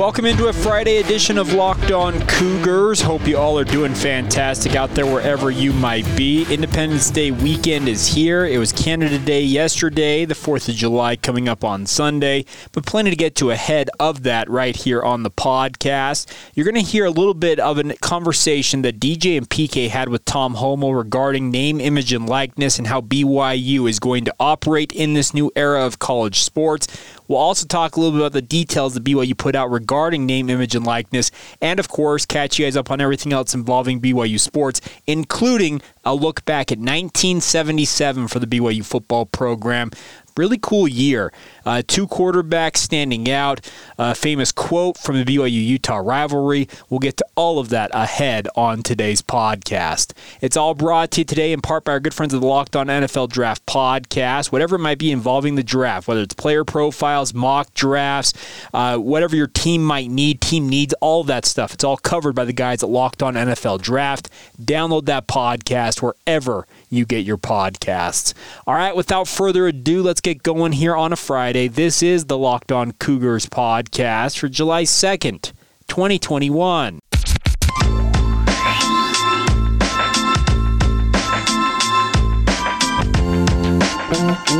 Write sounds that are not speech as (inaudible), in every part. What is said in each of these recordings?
Welcome into a Friday edition of Locked On Cougars. Hope you all are doing fantastic out there wherever you might be. Independence Day weekend is here. It was Canada Day yesterday, the 4th of July coming up on Sunday, but plenty to get to ahead of that right here on the podcast. You're going to hear a little bit of a conversation that DJ and PK had with Tom Holmoe regarding name, image, and likeness and how BYU is going to operate in this new era of college sports. We'll also talk a little bit about the details that BYU put out regarding name, image, and likeness, and of course, catch you guys up on everything else involving BYU sports, including a look back at 1977 for the BYU football program. Really cool year. Uh, two quarterbacks standing out. A famous quote from the BYU Utah rivalry. We'll get to all of that ahead on today's podcast. It's all brought to you today in part by our good friends of the Locked On NFL Draft Podcast. Whatever it might be involving the draft, whether it's player profiles, mock drafts, uh, whatever your team might need, team needs, all that stuff. It's all covered by the guys at Locked On NFL Draft. Download that podcast wherever you get your podcasts. All right, without further ado, let's get going here on a Friday. This is the Locked On Cougars podcast for July 2nd, 2021.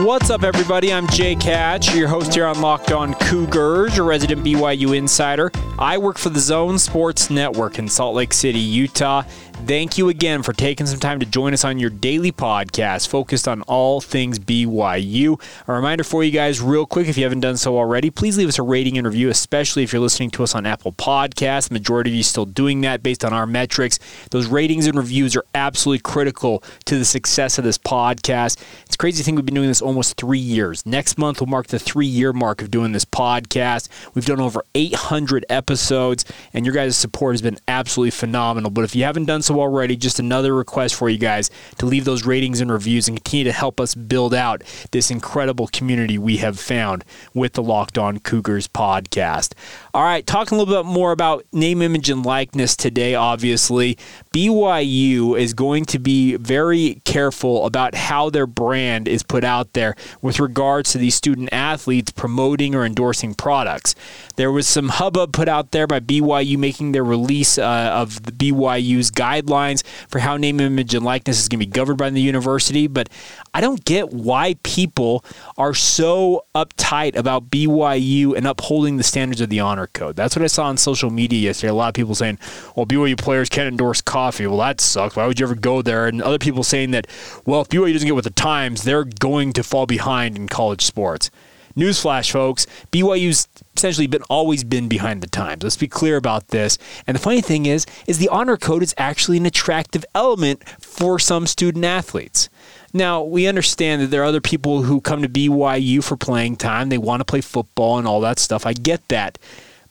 What's up, everybody? I'm Jake Hatch, your host here on Locked On Cougars, your resident BYU insider. I work for the Zone Sports Network in Salt Lake City, Utah. Thank you again for taking some time to join us on your daily podcast focused on all things BYU. A reminder for you guys, real quick, if you haven't done so already, please leave us a rating and review, especially if you're listening to us on Apple Podcasts. The majority of you still doing that based on our metrics. Those ratings and reviews are absolutely critical to the success of this podcast. It's crazy to think we've been doing this almost three years. Next month will mark the three year mark of doing this podcast. We've done over 800 episodes, and your guys' support has been absolutely phenomenal. But if you haven't done so, so already, just another request for you guys to leave those ratings and reviews and continue to help us build out this incredible community we have found with the Locked On Cougars podcast. All right, talking a little bit more about name, image, and likeness today, obviously. BYU is going to be very careful about how their brand is put out there with regards to these student athletes promoting or endorsing products. There was some hubbub put out there by BYU making their release uh, of the BYU's guidelines for how name, image, and likeness is going to be governed by the university, but I don't get why people are so uptight about BYU and upholding the standards of the honor code. That's what I saw on social media yesterday. A lot of people saying, well, BYU players can't endorse coffee. Well, that sucks. Why would you ever go there? And other people saying that, well, if BYU doesn't get with the times, they're going to fall behind in college sports. Newsflash, folks, BYU's essentially been always been behind the times. Let's be clear about this. And the funny thing is, is the honor code is actually an attractive element for some student athletes. Now, we understand that there are other people who come to BYU for playing time. They want to play football and all that stuff. I get that.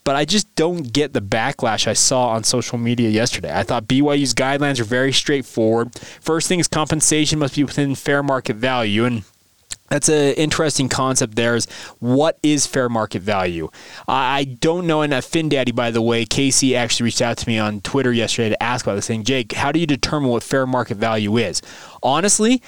But I just don't get the backlash I saw on social media yesterday. I thought BYU's guidelines are very straightforward. First thing is compensation must be within fair market value. And that's an interesting concept there is what is fair market value i don't know and fin daddy by the way casey actually reached out to me on twitter yesterday to ask about this thing jake how do you determine what fair market value is honestly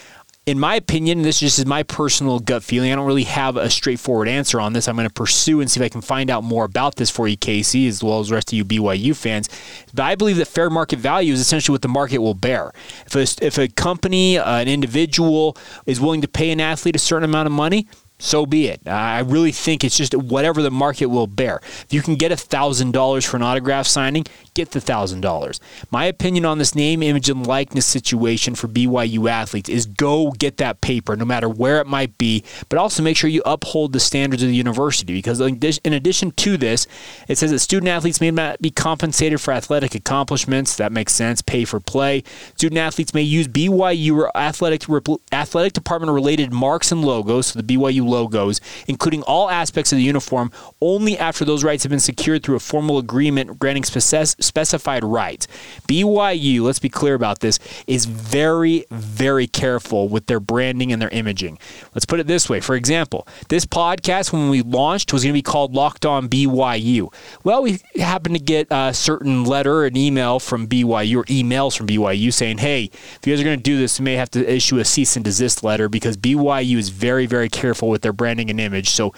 in my opinion, this just is my personal gut feeling. I don't really have a straightforward answer on this. I'm going to pursue and see if I can find out more about this for you, Casey, as well as the rest of you BYU fans. But I believe that fair market value is essentially what the market will bear. If a, if a company, uh, an individual is willing to pay an athlete a certain amount of money, so be it. I really think it's just whatever the market will bear. If you can get $1,000 for an autograph signing, get the $1,000. My opinion on this name, image, and likeness situation for BYU athletes is go get that paper, no matter where it might be, but also make sure you uphold the standards of the university because, in addition to this, it says that student athletes may not be compensated for athletic accomplishments. That makes sense. Pay for play. Student athletes may use BYU or athletic, athletic department related marks and logos, so the BYU logos, including all aspects of the uniform, only after those rights have been secured through a formal agreement granting specified rights. BYU, let's be clear about this, is very, very careful with their branding and their imaging. Let's put it this way. For example, this podcast, when we launched, was going to be called Locked On BYU. Well, we happened to get a certain letter, an email from BYU, or emails from BYU saying, hey, if you guys are going to do this, you may have to issue a cease and desist letter because BYU is very, very careful with their branding and image. So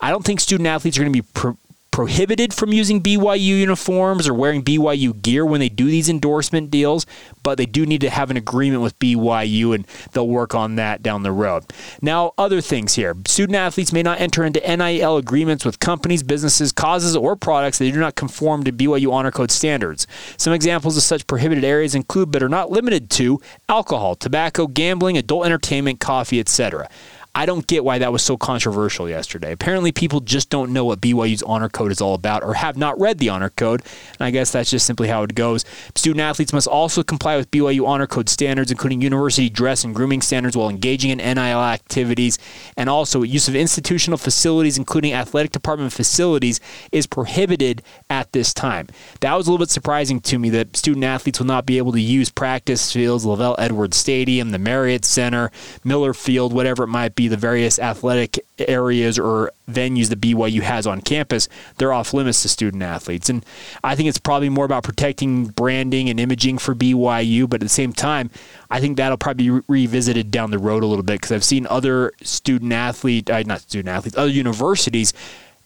I don't think student athletes are going to be pro- prohibited from using BYU uniforms or wearing BYU gear when they do these endorsement deals, but they do need to have an agreement with BYU and they'll work on that down the road. Now, other things here. Student athletes may not enter into NIL agreements with companies, businesses, causes, or products that do not conform to BYU Honor Code standards. Some examples of such prohibited areas include, but are not limited to, alcohol, tobacco, gambling, adult entertainment, coffee, etc. I don't get why that was so controversial yesterday. Apparently, people just don't know what BYU's honor code is all about or have not read the honor code. And I guess that's just simply how it goes. Student athletes must also comply with BYU honor code standards, including university dress and grooming standards while engaging in NIL activities. And also, use of institutional facilities, including athletic department facilities, is prohibited at this time. That was a little bit surprising to me that student athletes will not be able to use practice fields, LaVell Edwards Stadium, the Marriott Center, Miller Field, whatever it might be be the various athletic areas or venues that BYU has on campus, they're off limits to student athletes. And I think it's probably more about protecting branding and imaging for BYU, but at the same time, I think that'll probably be re- revisited down the road a little bit because I've seen other student athlete, uh, not student athletes, other universities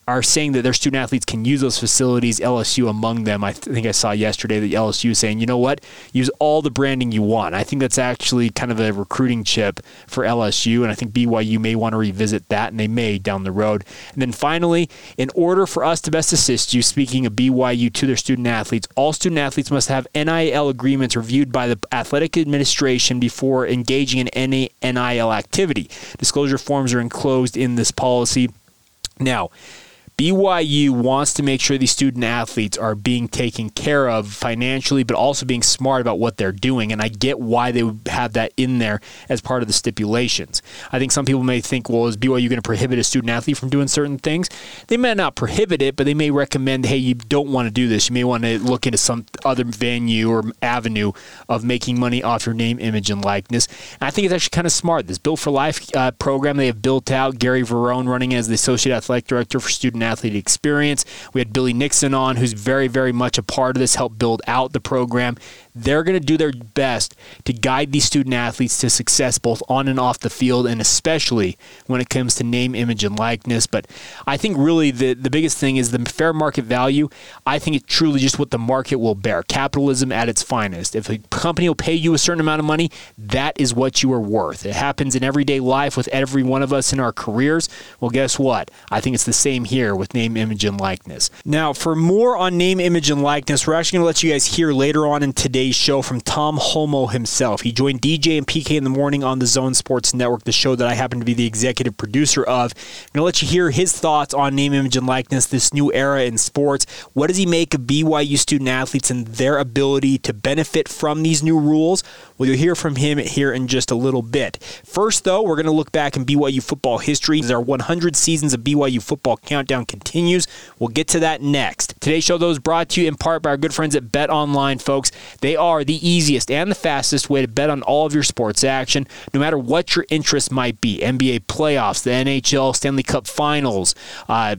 are saying that their student athletes can use those facilities, LSU among them. I th- think I saw yesterday that LSU is saying, you know what, use all the branding you want. I think that's actually kind of a recruiting chip for LSU, and I think BYU may want to revisit that, and they may down the road. And then finally, in order for us to best assist you, speaking of BYU to their student athletes, all student athletes must have NIL agreements reviewed by the athletic administration before engaging in any NIL activity. Disclosure forms are enclosed in this policy. Now, BYU wants to make sure these student athletes are being taken care of financially, but also being smart about what they're doing. And I get why they would have that in there as part of the stipulations. I think some people may think, well, is BYU going to prohibit a student athlete from doing certain things? They may not prohibit it, but they may recommend, hey, you don't want to do this. You may want to look into some other venue or avenue of making money off your name, image, and likeness. And I think it's actually kind of smart. This Built for Life uh, program they have built out, Gary Veron running as the Associate Athletic Director for Student athlete experience. We had Billy Nixon on, who's very, very much a part of this, helped build out the program. They're going to do their best to guide these student athletes to success both on and off the field, and especially when it comes to name, image, and likeness. But I think really the, the biggest thing is the fair market value. I think it's truly just what the market will bear. Capitalism at its finest. If a company will pay you a certain amount of money, that is what you are worth. It happens in everyday life with every one of us in our careers. Well, guess what? I think it's the same here with name, image, and likeness. Now, for more on name, image, and likeness, we're actually going to let you guys hear later on in today's today's show from Tom Holmoe himself. He joined DJ and PK in the morning on the Zone Sports Network, the show that I happen to be the executive producer of. I'm going to let you hear his thoughts on name, image, and likeness, this new era in sports. What does he make of BYU student athletes and their ability to benefit from these new rules? Well, you'll hear from him here in just a little bit. First, though, we're going to look back in BYU football history as our 100 seasons of BYU football countdown continues. We'll get to that next. Today's show, though, is brought to you in part by our good friends at Bet Online, folks. They are the easiest and the fastest way to bet on all of your sports action, no matter what your interest might be NBA playoffs, the NHL, Stanley Cup finals, uh,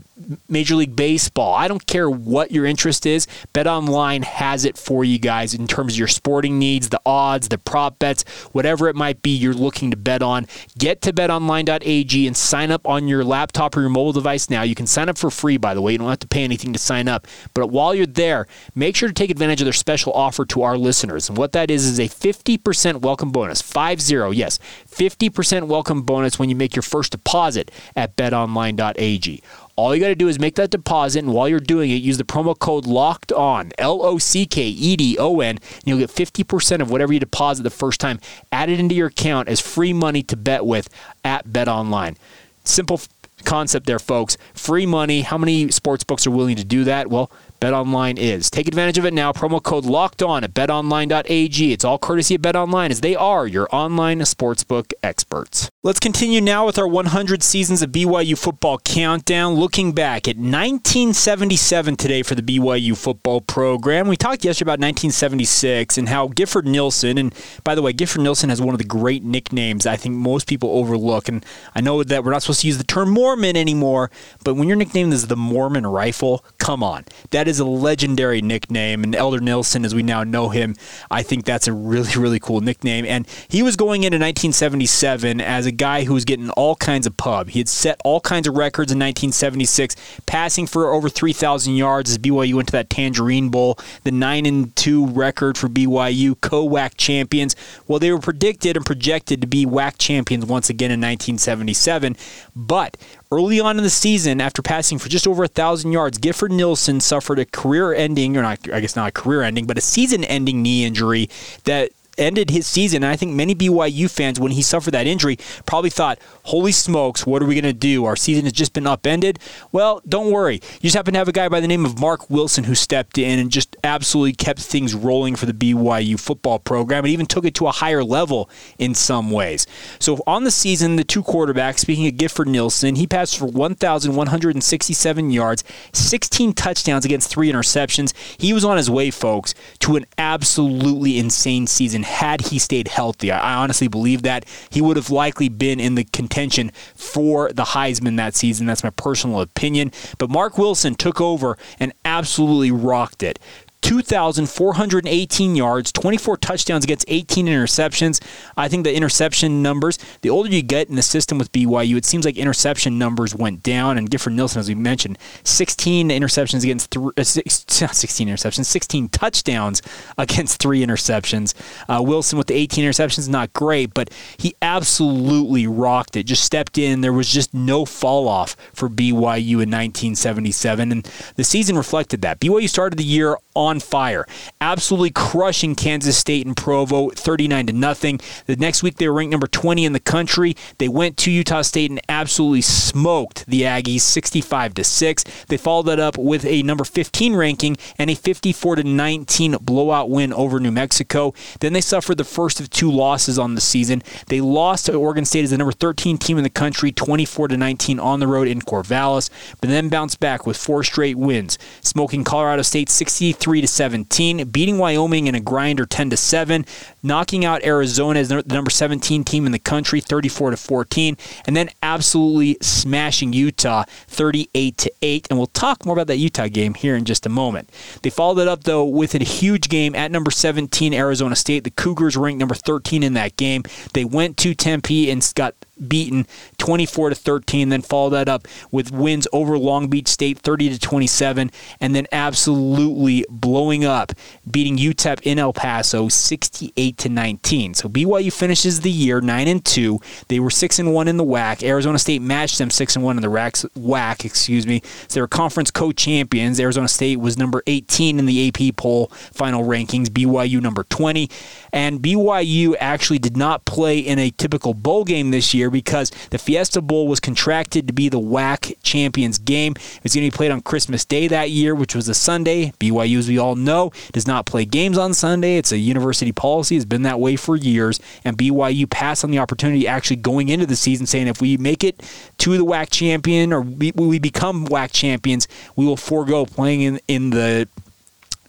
Major League Baseball. I don't care what your interest is, Bet Online has it for you guys in terms of your sporting needs, the odds, the prop bets, whatever it might be you're looking to bet on. Get to betonline.ag and sign up on your laptop or your mobile device now. You can sign up for free, by the way. You don't have to pay anything to sign up. But while you're there, make sure to take advantage of their special offer to our listeners. And what that is is a 50% welcome bonus. 50, yes, 50% welcome bonus when you make your first deposit at betonline.ag. All you got to do is make that deposit, and while you're doing it, use the promo code LOCKED ON, L O C K E D O N, and you'll get 50% of whatever you deposit the first time added into your account as free money to bet with at Bet Online. Simple concept there, folks. Free money. How many sports books are willing to do that? Well, BetOnline is. Take advantage of it now. Promo code locked on at betonline.ag. It's all courtesy of BetOnline as they are your online sportsbook experts. Let's continue now with our 100 seasons of BYU football countdown. Looking back at 1977 today for the BYU football program. We talked yesterday about 1976 and how Gifford Nielsen, and by the way, Gifford Nielsen has one of the great nicknames I think most people overlook. And I know that we're not supposed to use the term Mormon anymore, but when your nickname is the Mormon Rifle, come on. That is a legendary nickname. And Elder Nielsen, as we now know him, I think that's a really, really cool nickname. And he was going into 1977 as a guy who was getting all kinds of pub. He had set all kinds of records in 1976, passing for over 3,000 yards as BYU went to that Tangerine Bowl, the 9 and 2 record for BYU, co WAC champions. Well, they were predicted and projected to be WAC champions once again in 1977. But Early on in the season, after passing for just over a thousand yards, Gifford Nielsen suffered a career-ending, or not, I guess not a career-ending, but a season-ending knee injury that ended his season. And I think many BYU fans, when he suffered that injury, probably thought, holy smokes, what are we going to do? Our season has just been upended. Well, don't worry. You just happen to have a guy by the name of Mark Wilson who stepped in and just absolutely kept things rolling for the BYU football program and even took it to a higher level in some ways. So on the season, the two quarterbacks, speaking of Gifford Nielsen, he passed for 1,167 yards, 16 touchdowns against three interceptions. He was on his way, folks, to an absolutely insane season had he stayed healthy. I honestly believe that he would have likely been in the contention for the Heisman that season. That's my personal opinion. But Mark Wilson took over and absolutely rocked it. 2,418 yards, 24 touchdowns against 18 interceptions. I think the interception numbers, the older you get in the system with BYU, it seems like interception numbers went down. And Gifford Nielsen, as we mentioned, 16 interceptions against three, uh, (laughs) 16 interceptions, 16 touchdowns against three interceptions. Uh, Wilson with the 18 interceptions, not great, but he absolutely rocked it. Just stepped in. There was just no fall off for BYU in 1977. And the season reflected that. BYU started the year on on fire, absolutely crushing Kansas State and Provo 39 to nothing. The next week they were ranked number 20 in the country. They went to Utah State and absolutely smoked the Aggies 65 to 6. They followed that up with a number 15 ranking and a 54 to 19 blowout win over New Mexico. Then they suffered the first of two losses on the season. They lost to Oregon State as the number 13 team in the country 24 to 19 on the road in Corvallis, but then bounced back with four straight wins, smoking Colorado State 63 to 17, beating Wyoming in a grinder 10 to 7, knocking out Arizona as the number 17 team in the country 34 to 14, and then absolutely smashing Utah 38 to 8. And we'll talk more about that Utah game here in just a moment. They followed it up though with a huge game at number 17 Arizona State. The Cougars ranked number 13 in that game. They went to Tempe and got beaten 24 to 13 then followed that up with wins over Long Beach State 30 to 27 and then absolutely blowing up beating UTEP in El Paso 68 to 19 so BYU finishes the year 9 and 2 they were 6 and 1 in the WAC Arizona State matched them 6 and 1 in the WAC excuse me. So they were conference co-champions. Arizona State was number 18 in the AP poll final rankings BYU number 20 and BYU actually did not play in a typical bowl game this year because the Fiesta Bowl was contracted to be the WAC champions game. It's going to be played on Christmas Day that year, which was a Sunday. BYU, as we all know, does not play games on Sunday. It's a university policy. It's been that way for years. And BYU passed on the opportunity actually going into the season saying if we make it to the WAC champion or we, we become WAC champions, we will forego playing in, in the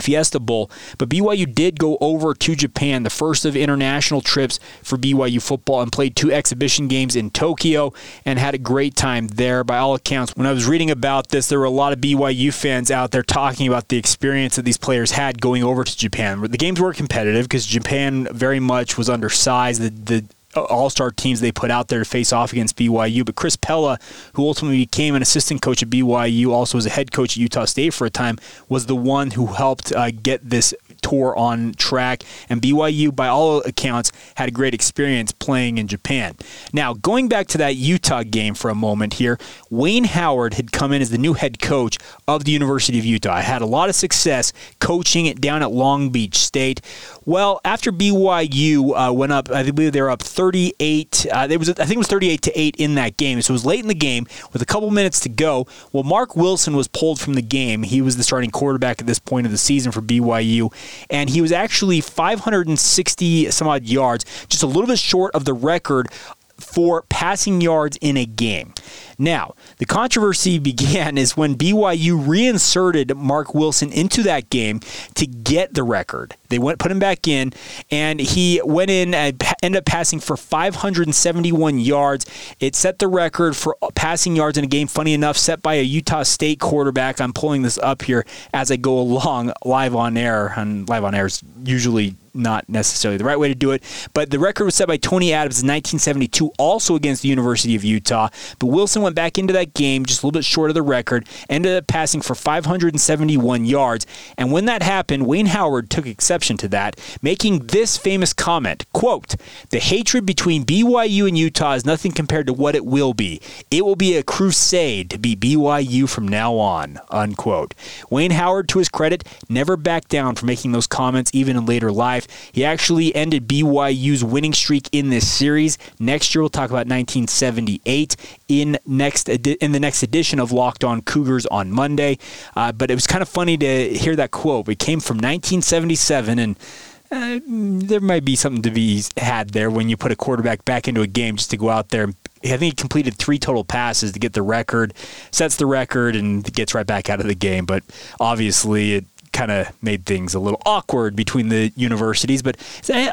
Fiesta Bowl. But BYU did go over to Japan, the first of international trips for BYU football, and played two exhibition games in Tokyo and had a great time there. By all accounts, when I was reading about this, there were a lot of BYU fans out there talking about the experience that these players had going over to Japan. The games were competitive because Japan very much was undersized. The, the all star teams they put out there to face off against BYU. But Chris Pella, who ultimately became an assistant coach at BYU, also was a head coach at Utah State for a time, was the one who helped uh, get this tour on track, and BYU, by all accounts, had a great experience playing in Japan. Now, going back to that Utah game for a moment here, Wayne Howard had come in as the new head coach of the University of Utah. I had a lot of success coaching it down at Long Beach State. Well, after BYU uh, went up, I believe they were up 38. Uh, it was, I think it was 38 to eight in that game. So it was late in the game with a couple minutes to go. Well, Mark Wilson was pulled from the game. He was the starting quarterback at this point of the season for BYU, and he was actually 560 some odd yards, just a little bit short of the record for passing yards in a game. Now, the controversy (laughs) began is when BYU reinserted Mark Wilson into that game to get the record. They went put him back in, and he went in uh, and ended up passing for 571 yards. It set the record for uh, passing yards in a game. Funny enough, set by a Utah State quarterback. I'm pulling this up here as I go along live on air, and live on air is usually not necessarily the right way to do it. But the record was set by Tony Adams in 1972, also against the University of Utah. But Wilson went back into that game just a little bit short of the record, ended up passing for 571 yards. And when that happened, Wayne Howard took exception to that, making this famous comment, quote, "The hatred between BYU and Utah is nothing compared to what it will be. It will be a crusade to be BYU from now on." Unquote. Wayne Howard, to his credit, never backed down from making those comments even in later life. He actually ended BYU's winning streak in this series. Next year, we'll talk about 1978 in next in the next edition of Locked On Cougars on Monday. Uh, but it was kind of funny to hear that quote. It came from 1977 and. Uh, there might be something to be had there when you put a quarterback back into a game just to go out there. I think he completed three total passes to get the record, sets the record, and gets right back out of the game. But obviously, it kind of made things a little awkward between the universities. But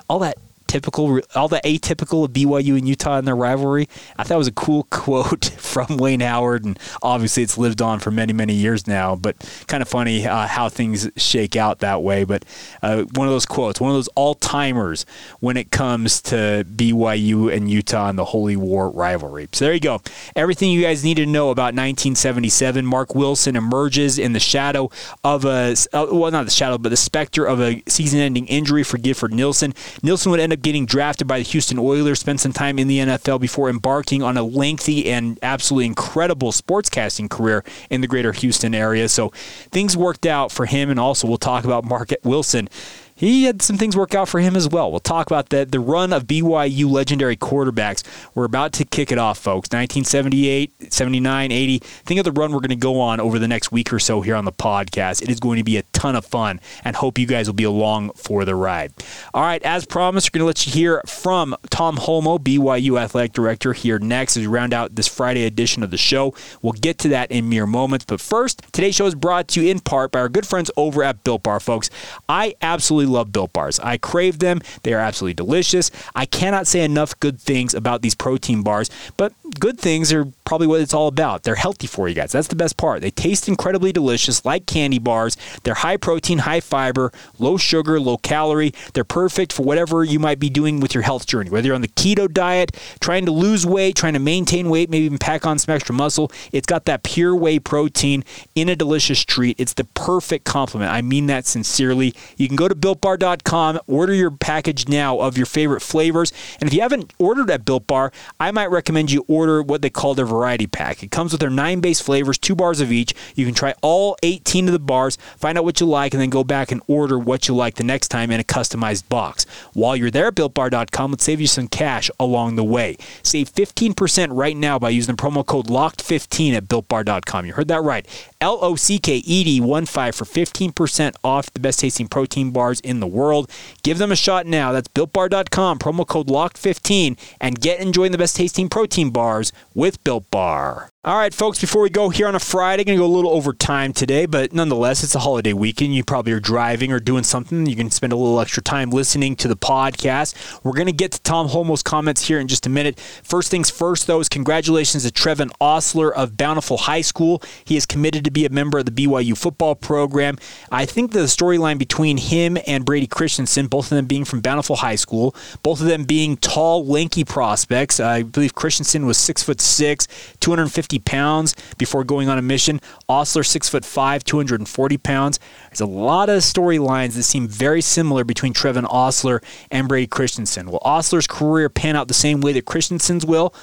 all that typical, all the atypical of BYU and Utah in their rivalry. I thought it was a cool (laughs) quote from Wayne Howard, and obviously it's lived on for many, many years now. But kind of funny uh, how things shake out that way. But uh, one of those quotes, one of those all timers when it comes to BYU and Utah and the Holy War rivalry. So there you go. Everything you guys need to know about 1977. Mark Wilson emerges in the shadow of a, uh, well, not the shadow, but the specter of a season ending injury for Gifford Nielsen. Nielsen would end up getting drafted by the Houston Oilers, spent some time in the NFL before embarking on a lengthy and absolutely incredible sportscasting career in the greater Houston area. So things worked out for him, and also we'll talk about Mark Wilson he had some things work out for him as well. We'll talk about that. The run of BYU legendary quarterbacks. We're about to kick it off, folks. 1978, 79, 80. Think of the run we're going to go on over the next week or so here on the podcast. It is going to be a ton of fun, and hope you guys will be along for the ride. All right, as promised, we're going to let you hear from Tom Holmoe, BYU athletic director, here next as we round out this Friday edition of the show. We'll get to that in mere moments. But first, today's show is brought to you in part by our good friends over at Built Bar, folks. I absolutely absolutely love Built Bars. I crave them. They are absolutely delicious. I cannot say enough good things about these protein bars, but good things are probably what it's all about. They're healthy for you guys. That's the best part. They taste incredibly delicious, like candy bars. They're high protein, high fiber, low sugar, low calorie. They're perfect for whatever you might be doing with your health journey, whether you're on the keto diet, trying to lose weight, trying to maintain weight, maybe even pack on some extra muscle. It's got that pure whey protein in a delicious treat. It's the perfect complement. I mean that sincerely. You can go to Built BuiltBar.com. Order your package now of your favorite flavors. And if you haven't ordered at Built Bar, I might recommend you order what they call their variety pack. It comes with their nine base flavors, two bars of each. You can try all 18 of the bars, find out what you like, and then go back and order what you like the next time in a customized box. While you're there at BuiltBar.com, let's save you some cash along the way. Save 15% right now by using the promo code LOCKED15 at BuiltBar.com. You heard that right. L O C K E D 1 5 for 15% off the best tasting protein bars in the world. Give them a shot now. That's builtbar.com, promo code LOCKED15, and get enjoying the best tasting protein bars with Built Bar. All right, folks, before we go here on a Friday, going to go a little over time today, but nonetheless, it's a holiday weekend. You probably are driving or doing something. You can spend a little extra time listening to the podcast. We're going to get to Tom Holmoe's comments here in just a minute. First things first, though, is congratulations to Trevin Osler of Bountiful High School. He is committed to be a member of the BYU football program. I think the storyline between him and Brady Christensen, both of them being from Bountiful High School, both of them being tall, lanky prospects. I believe Christensen was six foot six, 250 150 pounds before going on a mission. Osler, 6'5, 240 pounds. There's a lot of storylines that seem very similar between Trevin Osler and Brady Christensen. Will Osler's career pan out the same way that Christensen's will?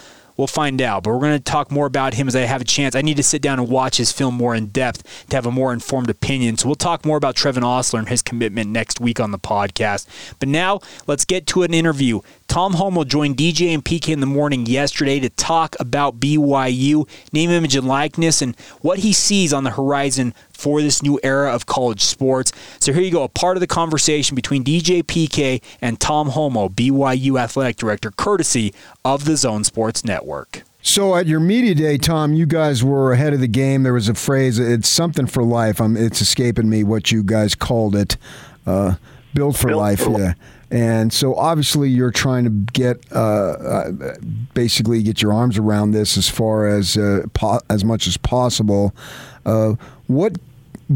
We'll find out. But we're going to talk more about him as I have a chance. I need to sit down and watch his film more in depth to have a more informed opinion. So we'll talk more about Trevin Osler and his commitment next week on the podcast. But now let's get to an interview. Tom Holmoe joined DJ and PK in the morning yesterday to talk about BYU, name, image, and likeness, and what he sees on the horizon for this new era of college sports. So here you go, a part of the conversation between DJ PK and Tom Holmoe, BYU athletic director, courtesy of the Zone Sports Network. So at your media day, Tom, you guys were ahead of the game. There was a phrase, it's something for life. I'm, it's escaping me what you guys called it. Uh, built for Built life, for yeah. And so obviously you're trying to get uh, uh, basically get your arms around this as far as uh, po- as much as possible. Uh, what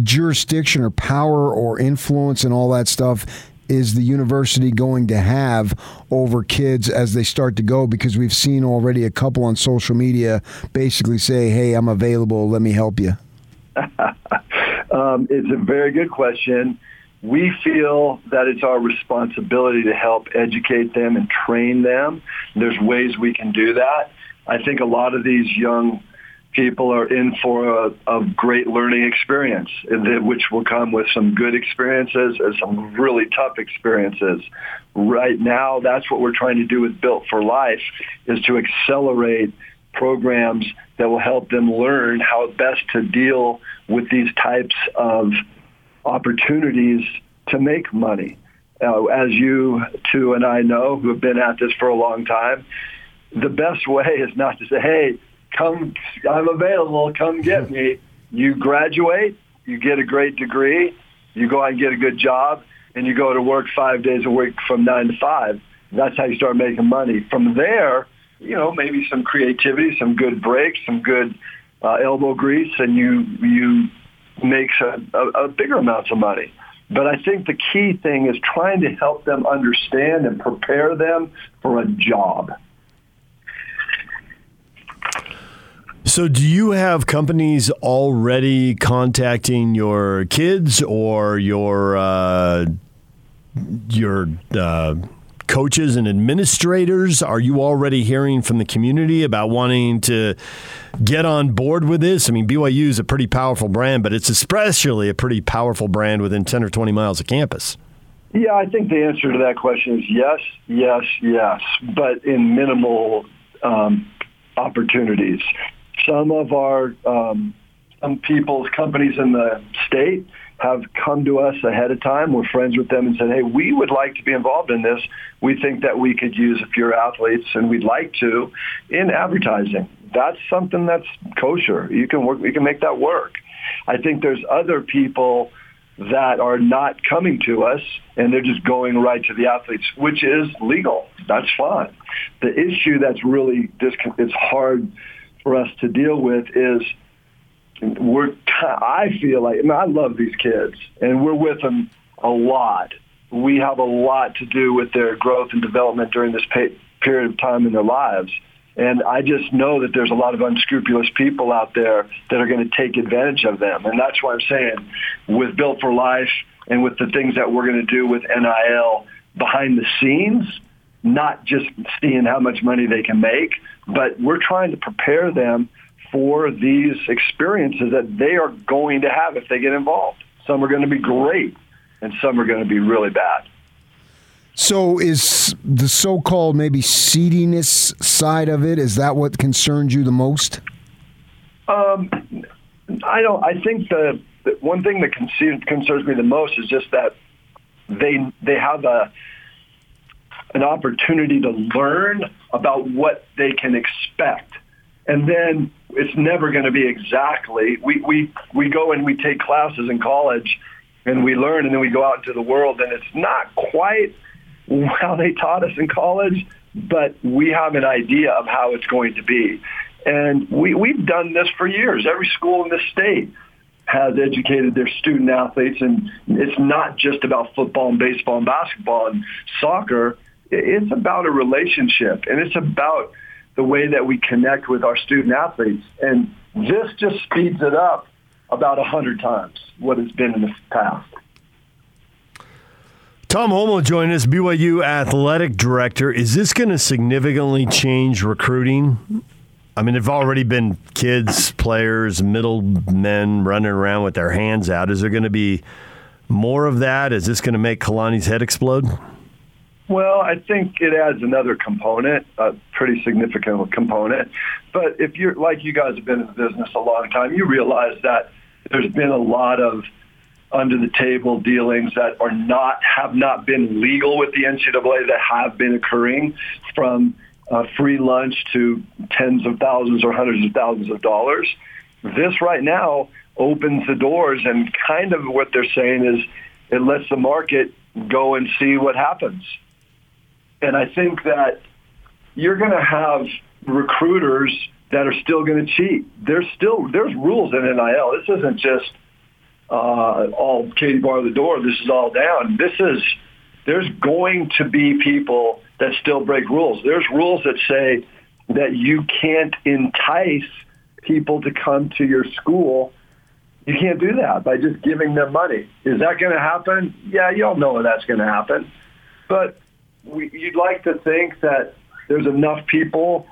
jurisdiction or power or influence and all that stuff is the university going to have over kids as they start to go? Because we've seen already a couple on social media basically say, "Hey, I'm available. Let me help you." (laughs) um, it's a very good question we feel that it's our responsibility to help educate them and train them. There's ways we can do that. I think a lot of these young people are in for a, a great learning experience, which will come with some good experiences and some really tough experiences. Right now, that's what we're trying to do with Built for Life, is to accelerate programs that will help them learn how best to deal with these types of opportunities to make money. Uh, as you two and I know, who have been at this for a long time, the best way is not to say, "Hey, come, I'm available. Come get (laughs) me." You graduate, you get a great degree, you go out and get a good job, and you go to work five days a week from nine to five. That's how you start making money. From there, you know, maybe some creativity, some good breaks, some good uh, elbow grease, and you you makes a, a, a bigger amounts of money. But I think the key thing is trying to help them understand and prepare them for a job. So, do you have companies already contacting your kids or your uh, your uh, coaches and administrators? Are you already hearing from the community about wanting to get on board with this? I mean, BYU is a pretty powerful brand, but it's especially a pretty powerful brand within 10 or 20 miles of campus. Yeah, I think the answer to that question is yes, yes, yes, but in minimal um, opportunities. Some of our um, some people's companies in the state have come to us ahead of time. We're friends with them and said, hey, we would like to be involved in this. We think that we could use a few athletes and we'd like to in advertising. That's something that's kosher. You can work, you can make that work. I think there's other people that are not coming to us and they're just going right to the athletes, which is legal. That's fine. The issue that's really, it's hard for us to deal with is we're I feel like I, I love these kids and we're with them a lot. We have a lot to do with their growth and development during this pay, period of time in their lives. And I just know that there's a lot of unscrupulous people out there that are going to take advantage of them. And that's why I'm saying with Built for Life and with the things that we're going to do with NIL behind the scenes, not just seeing how much money they can make, but we're trying to prepare them for these experiences that they are going to have if they get involved. Some are going to be great, and some are going to be really bad. So, is the so-called maybe seediness side of it is that what concerns you the most? Um, I don't. I think the, the one thing that concerns me the most is just that they they have a an opportunity to learn about what they can expect and then it's never going to be exactly. We, we, we go and we take classes in college and we learn and then we go out into the world and it's not quite how they taught us in college, but we have an idea of how it's going to be. And we, we've done this for years. Every school in the state has educated their student athletes and it's not just about football and baseball and basketball and soccer. It's about a relationship and it's about the way that we connect with our student athletes. And this just speeds it up about a hundred times what it's been in the past. Tom Holmoe joined us, BYU athletic director. Is this going to significantly change recruiting? I mean, there've already been kids, players, middle men running around with their hands out. Is there going to be more of that? Is this going to make Kalani's head explode? Well, I think it adds another component, a pretty significant component. But if you're like you guys have been in the business a long time, you realize that there's been a lot of under the table dealings that are not have not been legal with the NCAA that have been occurring from uh, free lunch to tens of thousands or hundreds of thousands of dollars. This right now opens the doors and kind of what they're saying is it lets the market go and see what happens. And I think that you're going to have recruiters that are still going to cheat. There's still there's rules in NIL. This isn't just uh, all Katie bar the door. This is all down. This is there's going to be people that still break rules. There's rules that say that you can't entice people to come to your school. You can't do that by just giving them money. Is that going to happen? Yeah, you all know that's going to happen. But we, you'd like to think that there's enough people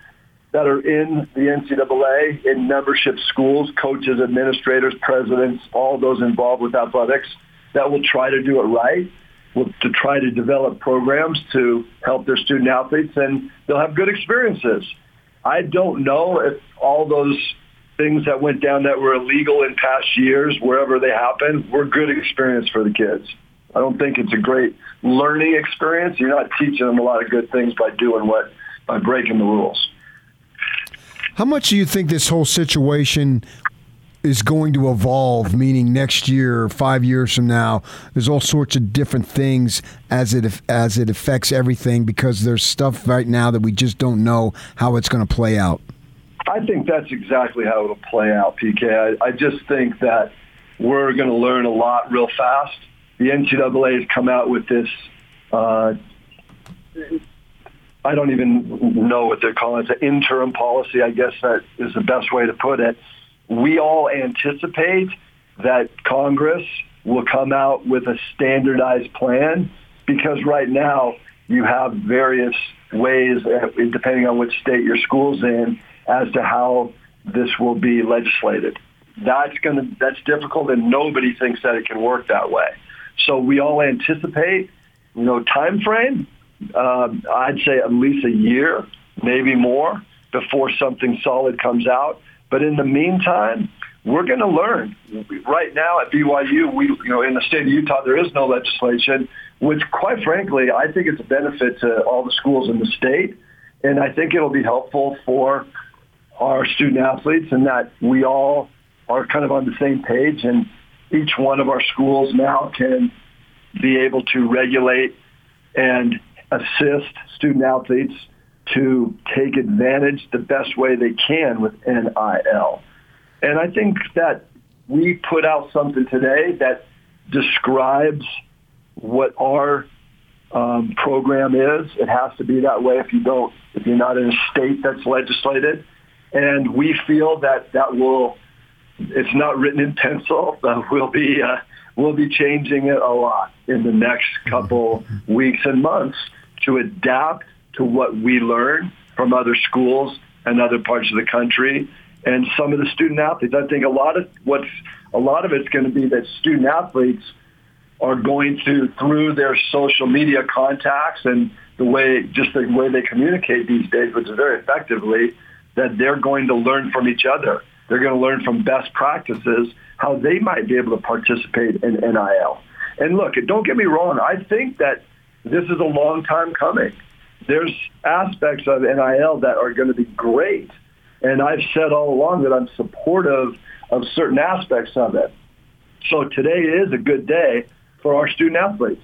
that are in the NCAA, in membership schools, coaches, administrators, presidents, all those involved with athletics, that will try to do it right, will to try to develop programs to help their student athletes, and they'll have good experiences. I don't know if all those things that went down that were illegal in past years, wherever they happened, were good experience for the kids. I don't think it's a great learning experience. You're not teaching them a lot of good things by doing what by breaking the rules. How much do you think this whole situation is going to evolve? Meaning next year, five years from now, there's all sorts of different things as it as it affects everything because there's stuff right now that we just don't know how it's going to play out. I think that's exactly how it'll play out, PK. I, I just think that we're going to learn a lot real fast. The NCAA has come out with this. Uh, I don't even know what they're calling it. It's an interim policy, I guess that is the best way to put it. We all anticipate that Congress will come out with a standardized plan because right now you have various ways, uh, depending on which state your school's in, as to how this will be legislated. That's going to that's difficult, and nobody thinks that it can work that way. So we all anticipate, you know, time frame um, I'd say at least a year, maybe more, before something solid comes out. But in the meantime, we're going to learn. Right now at BYU, we, you know, in the state of Utah, there is no legislation, which quite frankly, I think it's a benefit to all the schools in the state. And I think it'll be helpful for our student athletes and that we all are kind of on the same page and each one of our schools now can be able to regulate and assist student athletes to take advantage the best way they can with NIL. And I think that we put out something today that describes what our um, program is. It has to be that way if you don't, if you're not in a state that's legislated. And we feel that that will, it's not written in pencil, (laughs) but we'll be, uh, we'll be changing it a lot in the next couple weeks and months to adapt to what we learn from other schools and other parts of the country and some of the student athletes. I think a lot of what's a lot of it's going to be that student athletes are going to through their social media contacts and the way just the way they communicate these days, which is very effectively, that they're going to learn from each other. They're going to learn from best practices how they might be able to participate in NIL. And look, don't get me wrong. I think that this is a long time coming. There's aspects of NIL that are going to be great. And I've said all along that I'm supportive of certain aspects of it. So today is a good day for our student athletes.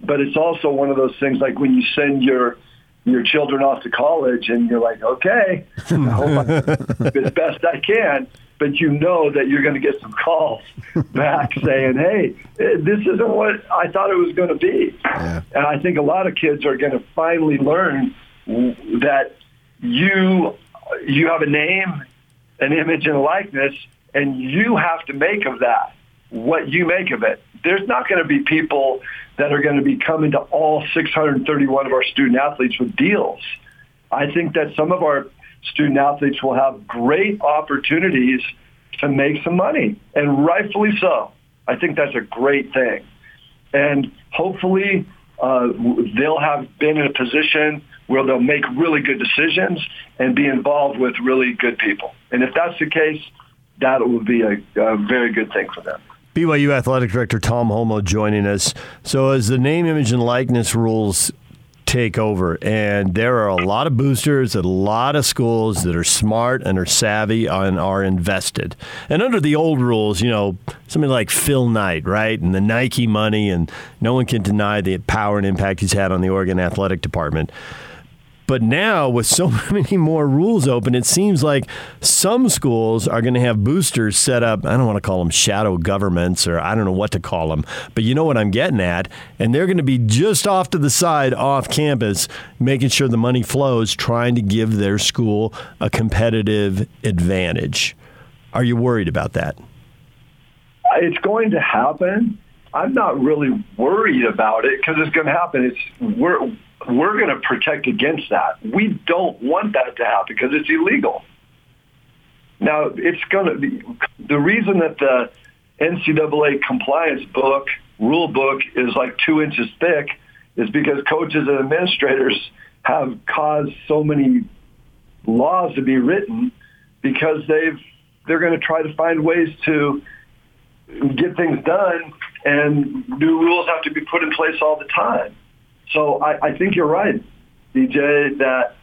But it's also one of those things like when you send your your children off to college and you're like, okay, I hope I do as best I can but you know that you're going to get some calls back (laughs) saying, "Hey, eh, this isn't what I thought it was going to be." Yeah. And I think a lot of kids are going to finally learn that you you have a name, an image, and a likeness, and you have to make of that what you make of it. There's not going to be people that are going to be coming to all 631 of our student athletes with deals. I think that some of our student athletes will have great opportunities to make some money, and rightfully so. I think that's a great thing. And hopefully uh, they'll have been in a position where they'll make really good decisions and be involved with really good people. And if that's the case, that will be a, a very good thing for them. BYU Athletic Director Tom Holmoe joining us. So, as the name, image, and likeness rules take over. And there are a lot of boosters a lot of schools that are smart and are savvy and are invested. And under the old rules, you know, something like Phil Knight, right? And the Nike money, and no one can deny the power and impact he's had on the Oregon athletic department. But now, with so (laughs) many more rules open, it seems like some schools are going to have boosters set up. I don't want to call them shadow governments or I don't know what to call them, but you know what I'm getting at. And they're going to be just off to the side, off campus, making sure the money flows, trying to give their school a competitive advantage. Are you worried about that? It's going to happen. I'm not really worried about it because it's going to happen. It's we're we're going to protect against that. We don't want that to happen because it's illegal. Now, it's going to be the reason that the NCAA compliance book, rule book, is like two inches thick is because coaches and administrators have caused so many laws to be written because they've they're going to try to find ways to get things done and new rules have to be put in place all the time. So I, I think you're right, DJ, that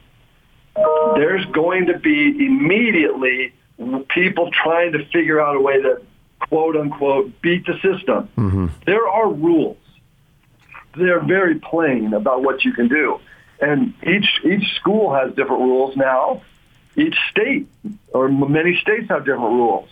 there's going to be immediately people trying to figure out a way to quote unquote beat the system. Mm-hmm. There are rules. They're very plain about what you can do. And each each school has different rules now. Each state or many states have different rules.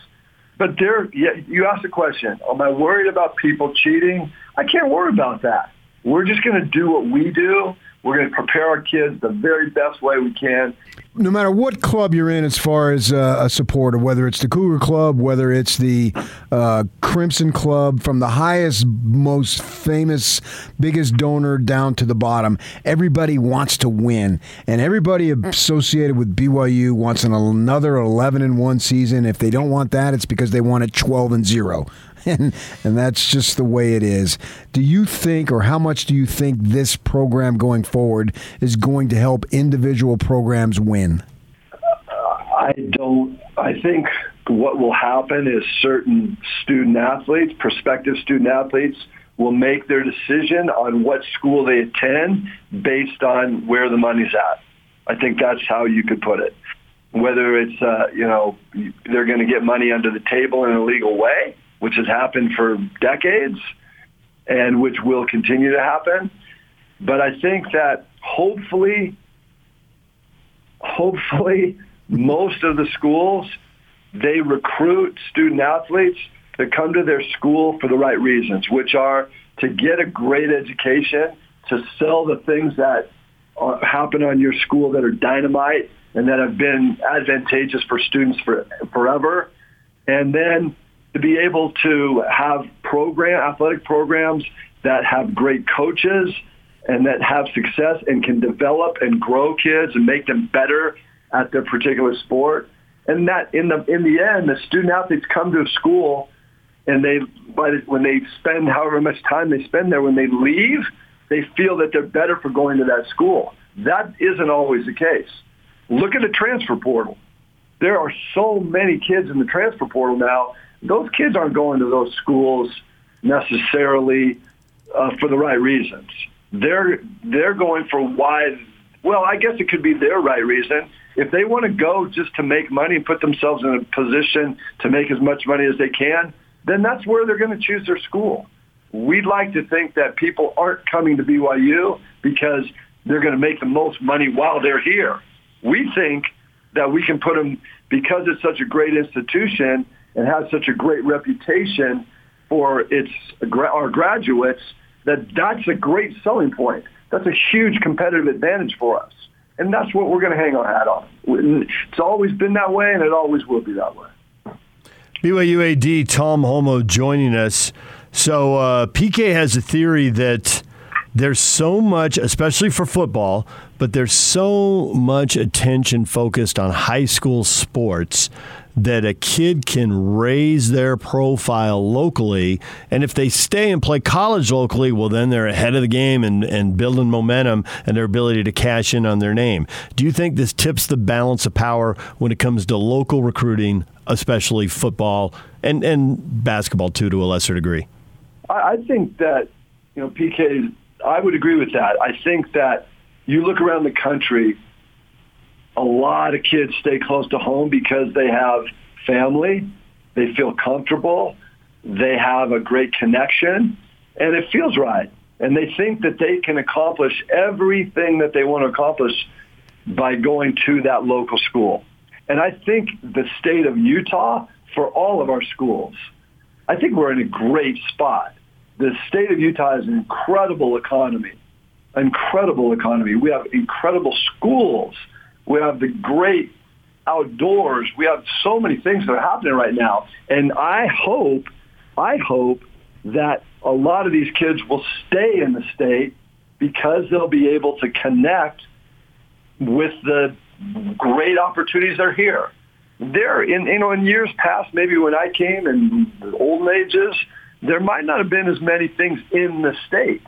But there, you asked the question, am I worried about people cheating? I can't worry about that. We're just going to do what we do. We're going to prepare our kids the very best way we can. No matter what club you're in, as far as uh, a supporter, whether it's the Cougar Club, whether it's the uh, Crimson Club, from the highest, most famous, biggest donor down to the bottom, everybody wants to win, and everybody associated with BYU wants an, another 11 and one season. If they don't want that, it's because they want it 12 and zero. And, and that's just the way it is. Do you think, or how much do you think this program going forward is going to help individual programs win? I don't. I think what will happen is certain student athletes, prospective student athletes, will make their decision on what school they attend based on where the money's at. I think that's how you could put it. Whether it's, uh, you know, they're going to get money under the table in a legal way, which has happened for decades and which will continue to happen. But I think that hopefully, hopefully, most of the schools, they recruit student athletes that come to their school for the right reasons, which are to get a great education, to sell the things that happen on your school that are dynamite and that have been advantageous for students for forever, and then to be able to have program athletic programs that have great coaches and that have success and can develop and grow kids and make them better at their particular sport. And that in the in the end, the student athletes come to a school and they by the, when they spend however much time they spend there, when they leave, they feel that they're better for going to that school. That isn't always the case. Look at the transfer portal. There are so many kids in the transfer portal now those kids aren't going to those schools necessarily uh, for the right reasons. They're they're going for why. Well, I guess it could be their right reason. If they want to go just to make money and put themselves in a position to make as much money as they can, then that's where they're going to choose their school. We'd like to think that people aren't coming to BYU because they're going to make the most money while they're here. We think that we can put them because it's such a great institution and has such a great reputation for its our graduates that that's a great selling point. That's a huge competitive advantage for us. and that's what we're going to hang our hat on. It's always been that way, and it always will be that way. BYU AD Tom Holmoe joining us. So uh, PK has a theory that there's so much, especially for football, but there's so much attention focused on high school sports that a kid can raise their profile locally. And if they stay and play college locally, well, then they're ahead of the game and, and building momentum and their ability to cash in on their name. Do you think this tips the balance of power when it comes to local recruiting, especially football and, and basketball, too, to a lesser degree? I think that, you know, PK, I would agree with that. I think that you look around the country, a lot of kids stay close to home because they have family, they feel comfortable, they have a great connection, and it feels right. And they think that they can accomplish everything that they want to accomplish by going to that local school. And I think the state of Utah, for all of our schools, I think we're in a great spot. The state of Utah has an incredible economy, incredible economy. We have incredible schools we have the great outdoors. We have so many things that are happening right now. And I hope, I hope that a lot of these kids will stay in the state because they'll be able to connect with the great opportunities that are here. There, in you know, in years past, maybe when I came in the olden ages, there might not have been as many things in the state.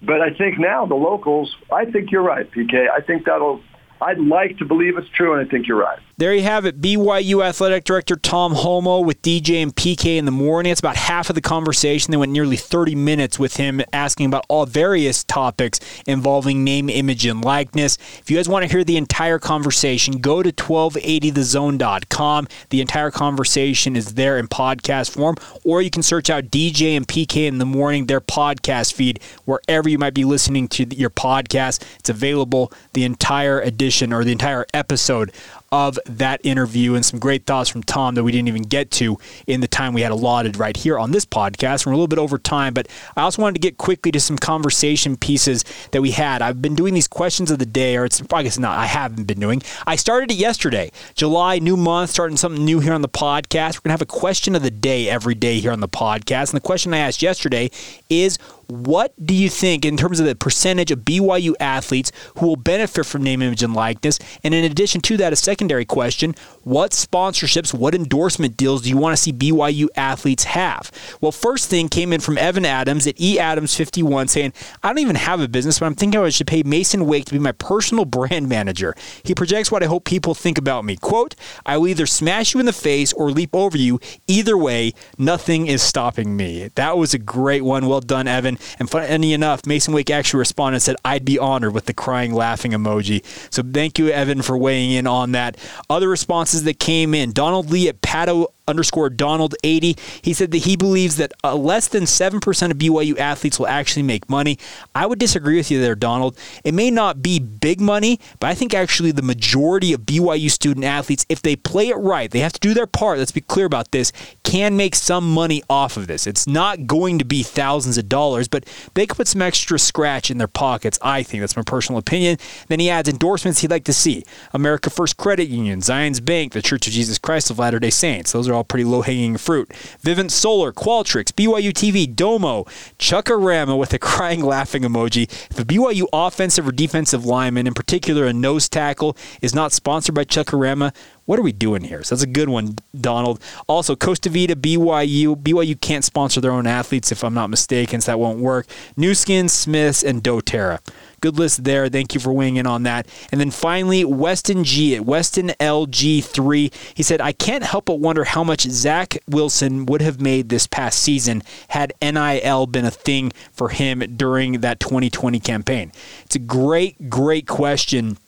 But I think now the locals, I think you're right, PK. I think that'll I'd like to believe it's true, and I think you're right. There you have it. BYU Athletic Director Tom Holmoe with DJ and PK in the morning. It's about half of the conversation. They went nearly 30 minutes with him asking about all various topics involving name, image, and likeness. If you guys want to hear the entire conversation, go to 1280thezone.com. The entire conversation is there in podcast form, or you can search out DJ and PK in the morning, their podcast feed, wherever you might be listening to your podcast. It's available the entire edition edition or the entire episode of that interview and some great thoughts from Tom that we didn't even get to in the time we had allotted right here on this podcast. We're a little bit over time, but I also wanted to get quickly to some conversation pieces that we had. I've been doing these questions of the day, or it's I guess not, I haven't been doing. I started it yesterday. July, new month, starting something new here on the podcast. We're going to have a question of the day every day here on the podcast. And the question I asked yesterday is what do you think in terms of the percentage of BYU athletes who will benefit from name, image, and likeness? And in addition to that, a secondary question what sponsorships, what endorsement deals do you want to see BYU athletes have? Well, first thing came in from Evan Adams at eAdams51 saying, I don't even have a business, but I'm thinking I should pay Masen Wake to be my personal (laughs) brand manager. He projects what I hope people think about me. Quote, I will either smash you in the face or leap over you. Either way, nothing is stopping me. That was a great one. Well done, Evan. And funny enough, Masen Wake actually responded and said, I'd be honored with the crying, laughing emoji. So thank you, Evan, for weighing in on that. Other responses that came in Donald Lee at Pato underscore Donald 80. He said that he believes that uh, less than 7% of BYU athletes will actually make money. I would disagree with you there, Donald. It may not be big money, but I think actually the majority of BYU student athletes, if they play it right, they have to do their part, let's be clear about this, can make some money off of this. It's not going to be thousands of dollars, but they could put some extra scratch in their pockets, I think. That's my personal opinion. Then he adds endorsements he'd like to see America First Credit Union, Zions Bank, the Church of Jesus Christ of Latter day Saints. Those are are all pretty low hanging fruit. Vivint Solar, Qualtrics, BYU TV, Domo, Chuckarama with a (laughs) crying laughing emoji. If a BYU offensive or defensive lineman, in particular a nose tackle, is not sponsored by Chuckarama, what are we doing here? So that's a good one, Donald. Also, Costa Vida, BYU. BYU can't sponsor their own athletes, if I'm not mistaken, so that won't work. Nu Skin, Smiths, and doTERRA. Good list there. Thank you for weighing in on that. And then finally, Weston G at Weston LG3. He said, I can't help but wonder how much Zach Wilson would have made this past season had NIL been a thing for him during that 2020 campaign. It's a great, great question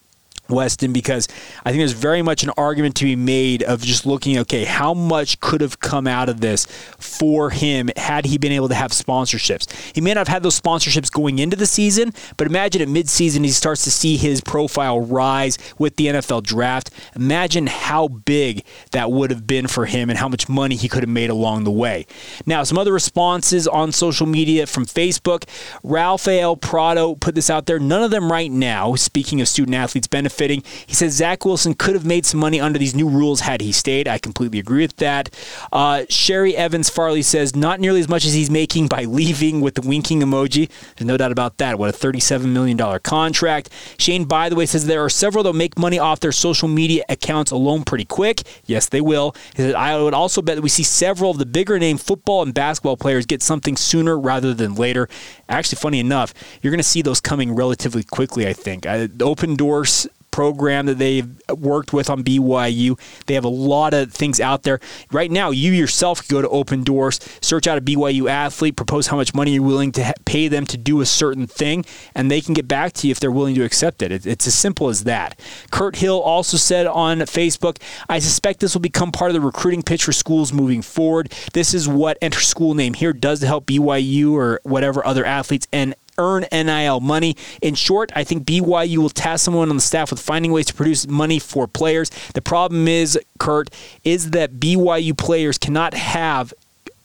Weston because I think there's very much an argument to be made of just looking, okay, how much could have come out of this for him had he been able to have sponsorships? He may not have had those sponsorships going into the season, but imagine at midseason he starts to see his profile rise with the NFL draft. Imagine how big that would have been for him and how much money he could have made along the way. Now, some other responses on social media from Facebook. Ralph Prado put this out there. None of them right now, speaking of student athletes benefit benefiting. He says Zach Wilson could have made some money under these new rules had he stayed. I completely agree with that. Uh, Sherry Evans Farley says not nearly as much as he's making by (laughs) leaving with the winking emoji. There's no doubt about that. What a $37 million contract. Shane, by the way, says there are several that make money off their social media accounts alone pretty quick. Yes, they will. He said, I would also bet that we see several of the bigger name football and basketball players get something sooner rather than later. Actually, funny enough, you're going to see those coming relatively quickly, I think. the Opendorse program that they've worked with on BYU. They have a lot of things out there. Right now, you yourself go to Opendorse, search out a BYU athlete, propose how much money you're willing to pay them to do a certain thing, and they can get back to you if they're willing to accept it. It's as simple as that. Kurt Hill also said on Facebook, I suspect this will become part of the recruiting pitch for schools moving forward. This is what Enter School Name here does to help BYU or whatever other athletes and earn NIL money. In short, I think BYU will task someone on the staff with finding ways to produce money for players. The problem is, Kurt, is that BYU players cannot have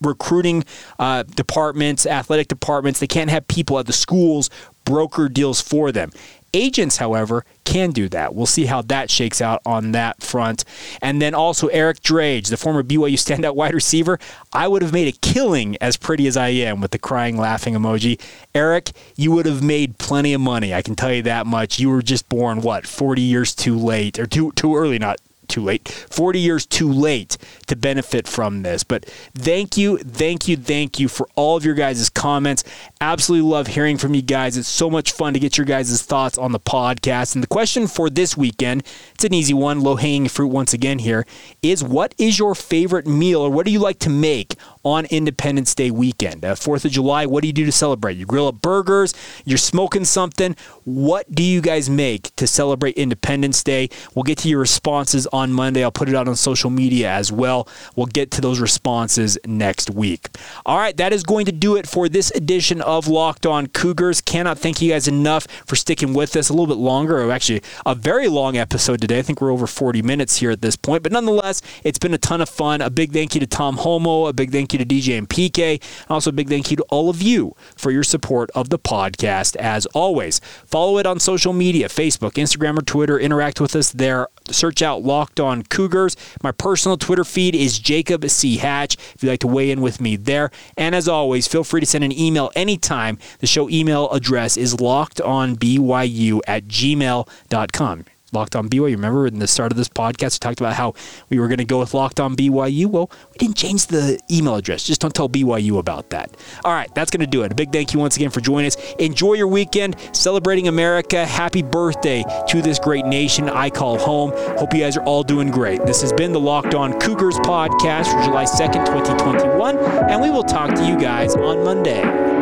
recruiting uh, departments, athletic departments. They can't have people at the schools broker deals for them. Agents, however, can do that. We'll see how that shakes out on that front. And then also Eric Drage, the former BYU standout wide receiver. I would have made a killing as pretty as I am with the crying, laughing emoji. Eric, you would have made plenty of money. I can tell you that much. You were just born, what, 40 years too late, or too, too early, not too late, 40 years too late to benefit from this. But thank you, thank you, thank you for all of your guys' comments. Absolutely love hearing from you guys. It's so much fun to get your guys' thoughts on the podcast. And the question for this weekend, it's an easy one, low hanging fruit once again here, is what is your favorite meal or what do you like to make on Independence Day weekend? Uh, 4th of July, what do you do to celebrate? You grill up burgers, you're smoking something. What do you guys make to celebrate Independence Day? We'll get to your responses on Monday. I'll put it out on social media as well. We'll get to those responses next week. All right, that is going to do it for this edition of Locked On Cougars. Cannot thank you guys enough for sticking with us a little bit longer, or actually a very long episode today. I think we're over 40 minutes here at this point, but nonetheless, it's been a ton of fun. A big thank you to Tom Holmoe, a big thank you to DJ and PK, also a big thank you to all of you for your support of the podcast as always. Follow it on social media Facebook, Instagram, or Twitter. Interact with us there. Search out Locked On Cougars. My personal Twitter feed is Jacob C. Hatch if you'd like to weigh in with me there. And as always, feel free to send an email anytime. The show email address is lockedonbyu at gmail.com. Locked on BYU. Remember in the start of this podcast, we talked about how we were going to go with Locked on BYU. Well, we didn't change the email address. Just don't tell BYU about that. All right, that's going to do it. A big thank you once again for joining us. Enjoy your weekend celebrating America. Happy birthday to this great nation I call home. Hope you guys are all doing great. This has been the Locked On Cougars podcast for July 2nd, 2021, and we will talk to you guys on Monday.